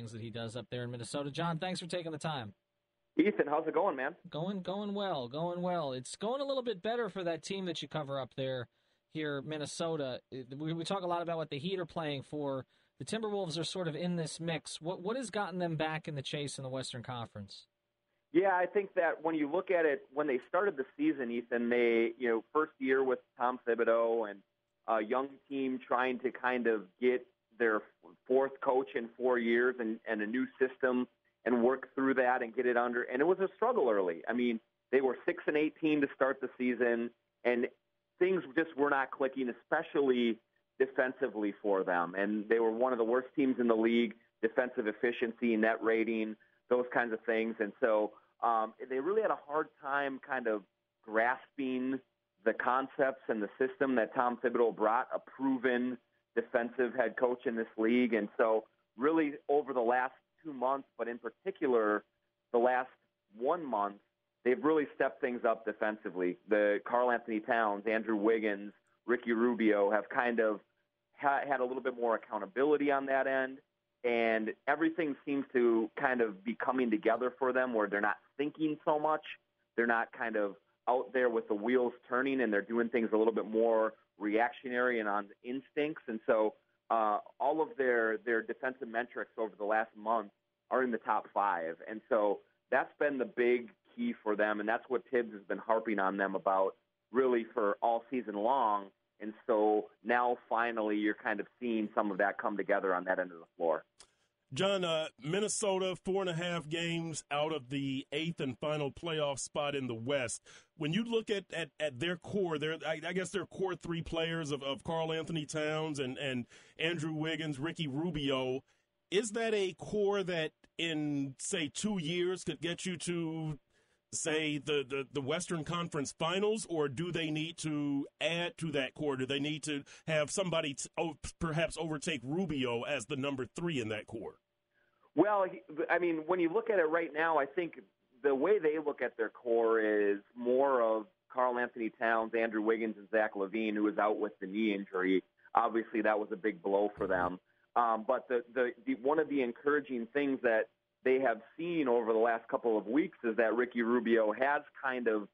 Things that he does up there in Minnesota. Jon, thanks for taking the time. Ethan, how's it going, man? Going, going well, going well. It's going a little bit better for that team that you cover up there, here, Minnesota. We, we talk a lot about what the Heat are playing for. The Timberwolves are sort of in this mix. What what has gotten them back in the chase in the Western Conference? Yeah, I think that when you look at it, when they started the season, Ethan, they you know first year with Tom Thibodeau and a young team trying to kind of get their fourth coach in four years and, and a new system and work through that and get it under. And it was a struggle early. I mean, they were six and eighteen to start the season, and things just were not clicking, especially defensively for them. And they were one of the worst teams in the league, defensive efficiency, net rating, those kinds of things. And so um, they really had a hard time kind of grasping the concepts and the system that Tom Thibodeau brought, a proven defensive head coach in this league. And so, really, over the last two months, but in particular, the last one month, they've really stepped things up defensively. The Karl Anthony Towns, Andrew Wiggins, Ricky Rubio have kind of ha- had a little bit more accountability on that end. And everything seems to kind of be coming together for them where they're not thinking so much. They're not kind of out there with the wheels turning and they're doing things a little bit more reactionary and on instincts. And so uh, all of their, their defensive metrics over the last month are in the top five. And so that's been the big key for them. And that's what Thibs has been harping on them about really for all season long. And so now finally you're kind of seeing some of that come together on that end of the floor. Jon, uh, Minnesota, four and a half games out of the eighth and final playoff spot in the West. When you look at, at, at their core, their, I, I guess their core three players of, of Karl-Anthony Towns and, and Andrew Wiggins, Ricky Rubio, is that a core that in, say, two years could get you to say the, the, the Western Conference Finals, or do they need to add to that core? Do they need to have somebody t- oh, perhaps overtake Rubio as the number three in that core? Well, I mean, when you look at it right now, I think the way they look at their core is more of Karl-Anthony Towns, Andrew Wiggins, and Zach LaVine, who was out with the knee injury. Obviously, that was a big blow for them. Um, but the, the, the one of the encouraging things that they have seen over the last couple of weeks is that Ricky Rubio has kind of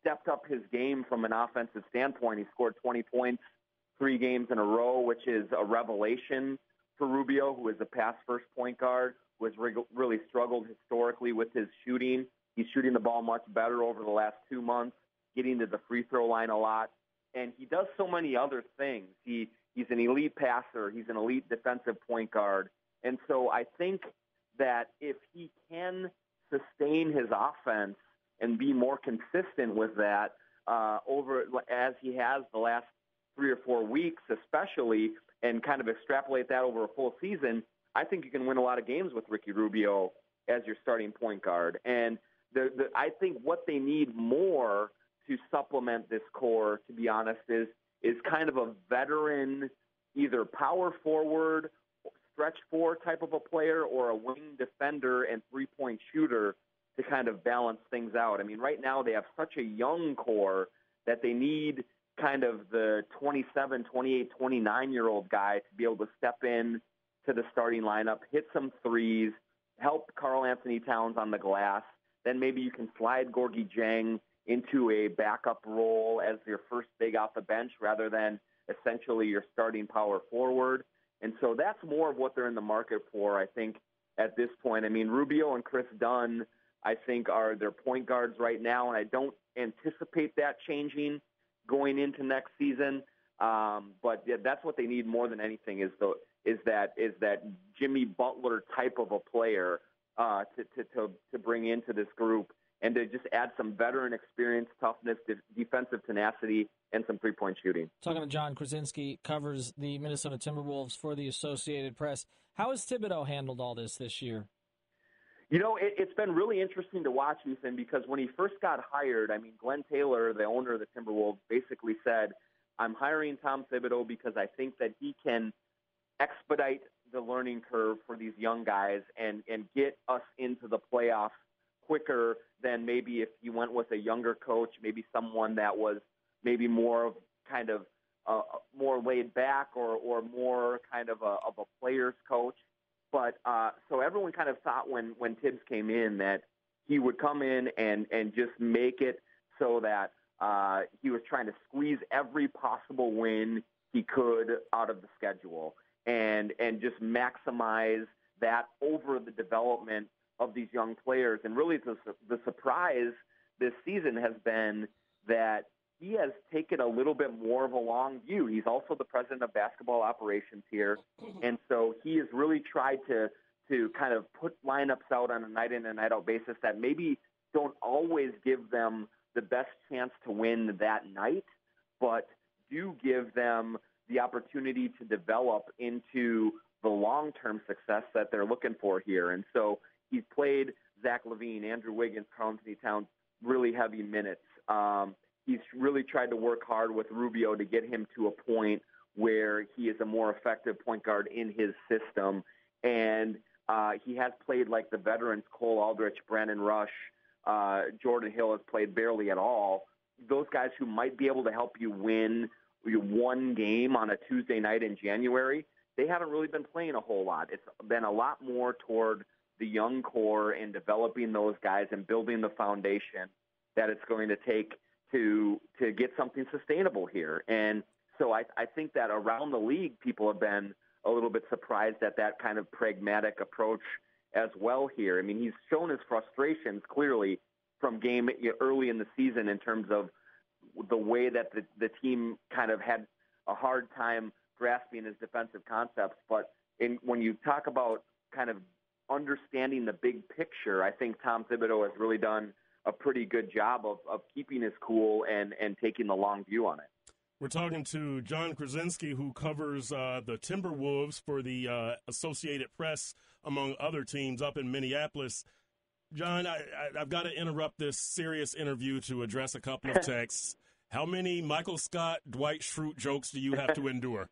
stepped up his game from an offensive standpoint. He scored 20 points three games in a row, which is a revelation for Rubio, who is a pass first point guard, who has really struggled historically with his shooting. He's shooting the ball much better over the last two months, getting to the free throw line a lot. And he does so many other things. He he's an elite passer, he's an elite defensive point guard. And so I think that if he can sustain his offense and be more consistent with that uh, over as he has the last three or four weeks, especially, and kind of extrapolate that over a full season, I think you can win a lot of games with Ricky Rubio as your starting point guard. And the, the, I think what they need more to supplement this core, to be honest, is is kind of a veteran, either power forward stretch four type of a player or a wing defender and three point shooter to kind of balance things out. I mean, right now they have such a young core that they need kind of the 27, 28, 29 year old guy to be able to step in to the starting lineup, hit some threes, help Karl-Anthony Towns on the glass. Then maybe you can slide Gorgui Dieng into a backup role as your first big off the bench rather than essentially your starting power forward. And so that's more of what they're in the market for, I think, at this point. I mean, Rubio and Kris Dunn, I think, are their point guards right now, and I don't anticipate that changing going into next season. Um, but yeah, that's what they need more than anything is the is that is that Jimmy Butler type of a player uh, to, to to to bring into this group and to just add some veteran experience, toughness, de- defensive tenacity, and some three point shooting. Talking to Jon Krawczynski, covers the Minnesota Timberwolves for the Associated Press. How has Thibodeau handled all this this year? You know, it, it's been really interesting to watch Ethan because when he first got hired, I mean, Glenn Taylor, the owner of the Timberwolves, basically said, "I'm hiring Tom Thibodeau because I think that he can expedite the learning curve for these young guys and and get us into the playoffs quicker than maybe if you went with a younger coach, maybe someone that was maybe more of kind of uh, more laid back or or more kind of a of a player's coach." But uh, so everyone kind of thought when when Thibs came in that he would come in and and just make it so that uh, he was trying to squeeze every possible win he could out of the schedule and and just maximize that over the development of these young players. And really, the, the surprise this season has been that he has taken a little bit more of a long view. He's also the president of basketball operations here, and so he has really tried to to kind of put lineups out on a night in and night out basis that maybe don't always give them the best chance to win that night, but do give them the opportunity to develop into the long term success that they're looking for here. And so he's played Zach LaVine, Andrew Wiggins, Karl-Anthony Towns really heavy minutes. Um, he's really tried to work hard with Rubio to get him to a point where he is a more effective point guard in his system. And uh, he has played like the veterans, Cole Aldrich, Brandon Rush, uh, Jordan Hill has played barely at all. Those guys who might be able to help you win one game on a Tuesday night in January, they haven't really been playing a whole lot. It's been a lot more toward the young core and developing those guys and building the foundation that it's going to take to to get something sustainable here. And so I, I think that around the league, people have been a little bit surprised at that kind of pragmatic approach as well here. I mean, he's shown his frustrations clearly from game early in the season in terms of the way that the, the team kind of had a hard time grasping his defensive concepts. But in, when you talk about kind of understanding the big picture, I think Tom Thibodeau has really done a pretty good job of, of keeping his cool and, and taking the long view on it. We're talking to Jon Krawczynski, who covers uh, the Timberwolves for the uh, Associated Press, among other teams up in Minneapolis. Jon, I, have got to interrupt this serious interview to address a couple of texts. How many Michael Scott, Dwight Schrute jokes do you have to endure?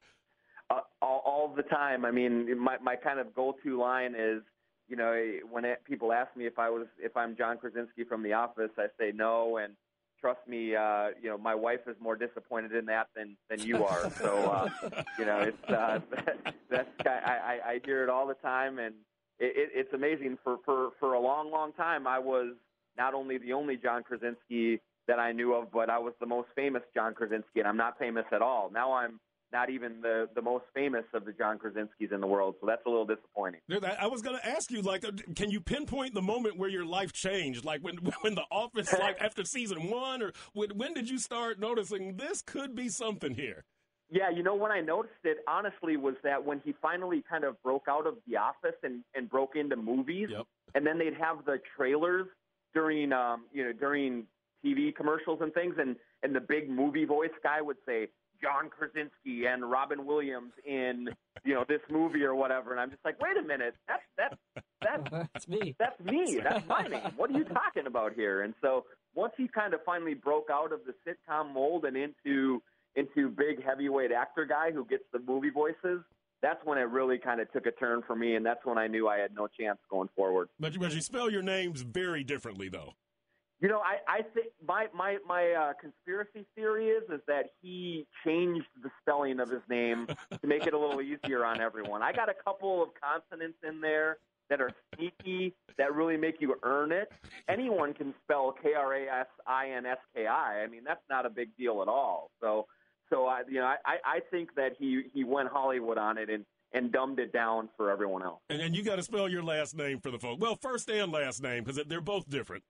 Uh, all, all the time. I mean, my my kind of go-to line is, you know, when it, people ask me if I was if I'm John Krasinski from The Office, I say no, and trust me, uh, you know, my wife is more disappointed in that than than you are. So, uh, you know, it's uh, that's I, I hear it all the time, and it, it, it's amazing. For for for a long, long time, I was not only the only John Krasinski that I knew of, but I was the most famous John Krasinski, and I'm not famous at all. Now I'm not even the the most famous of the John Krasinski's in the world. So that's a little disappointing. I was going to ask you, like, uh, can you pinpoint the moment where your life changed? Like when when the Office, like after season one, or when, when did you start noticing this could be something here? Yeah, you know when I noticed it honestly was that when he finally kind of broke out of the office and and broke into movies, yep. and then they'd have the trailers during um you know during TV commercials and things, and and the big movie voice guy would say Jon Krasinski and Robin Williams in you know this movie or whatever, and I'm just like, wait a minute, that's that's that's that's me. That's me. That's my name. What are you talking about here? And so once he kind of finally broke out of the sitcom mold and into into big heavyweight actor guy who gets the movie voices, that's when it really kind of took a turn for me, and that's when I knew I had no chance going forward. But, but you spell your names very differently, though. You know, I, I think my my my uh, conspiracy theory is is that he changed the spelling of his name to make it a little easier on everyone. I got a couple of consonants in there that are sneaky that really make you earn it. Anyone can spell K R A S I N S K I. I mean, that's not a big deal at all. So, so I you know I I think that he he went Hollywood on it and and dumbed it down for everyone else. And, and you got to spell your last name for the folks. Well, first and last name because they're both different.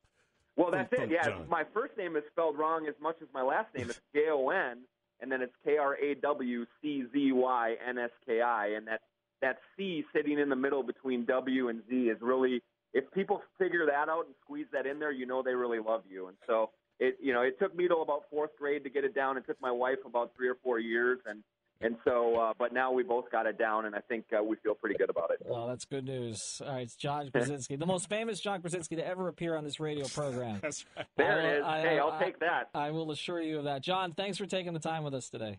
Well, that's it. Oh, yeah, Jon. my first name is spelled wrong as much as my last name. It's J O N, and then it's K R A W C Z Y N S K I, and that that C sitting in the middle between W and Z is really. If people figure that out and squeeze that in there, you know they really love you. And so it you know it took me till about fourth grade to get it down. It took my wife about three or four years, and and so uh, but now we both got it down, and I think uh, we feel pretty good about it. Well, that's good news. All right, it's Jon Krawczynski, the most famous John Krasinski to ever appear on this radio program. That's right. There I will- is. I- hey, I'll I- take that. I will assure you of that. Jon, thanks for taking the time with us today.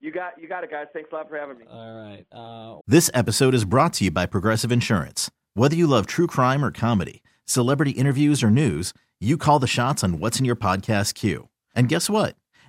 You got you got it, guys. Thanks a lot for having me. All right. Uh, This episode is brought to you by Progressive Insurance. Whether you love true crime or comedy, celebrity interviews or news, you call the shots on what's in your podcast queue. And guess what?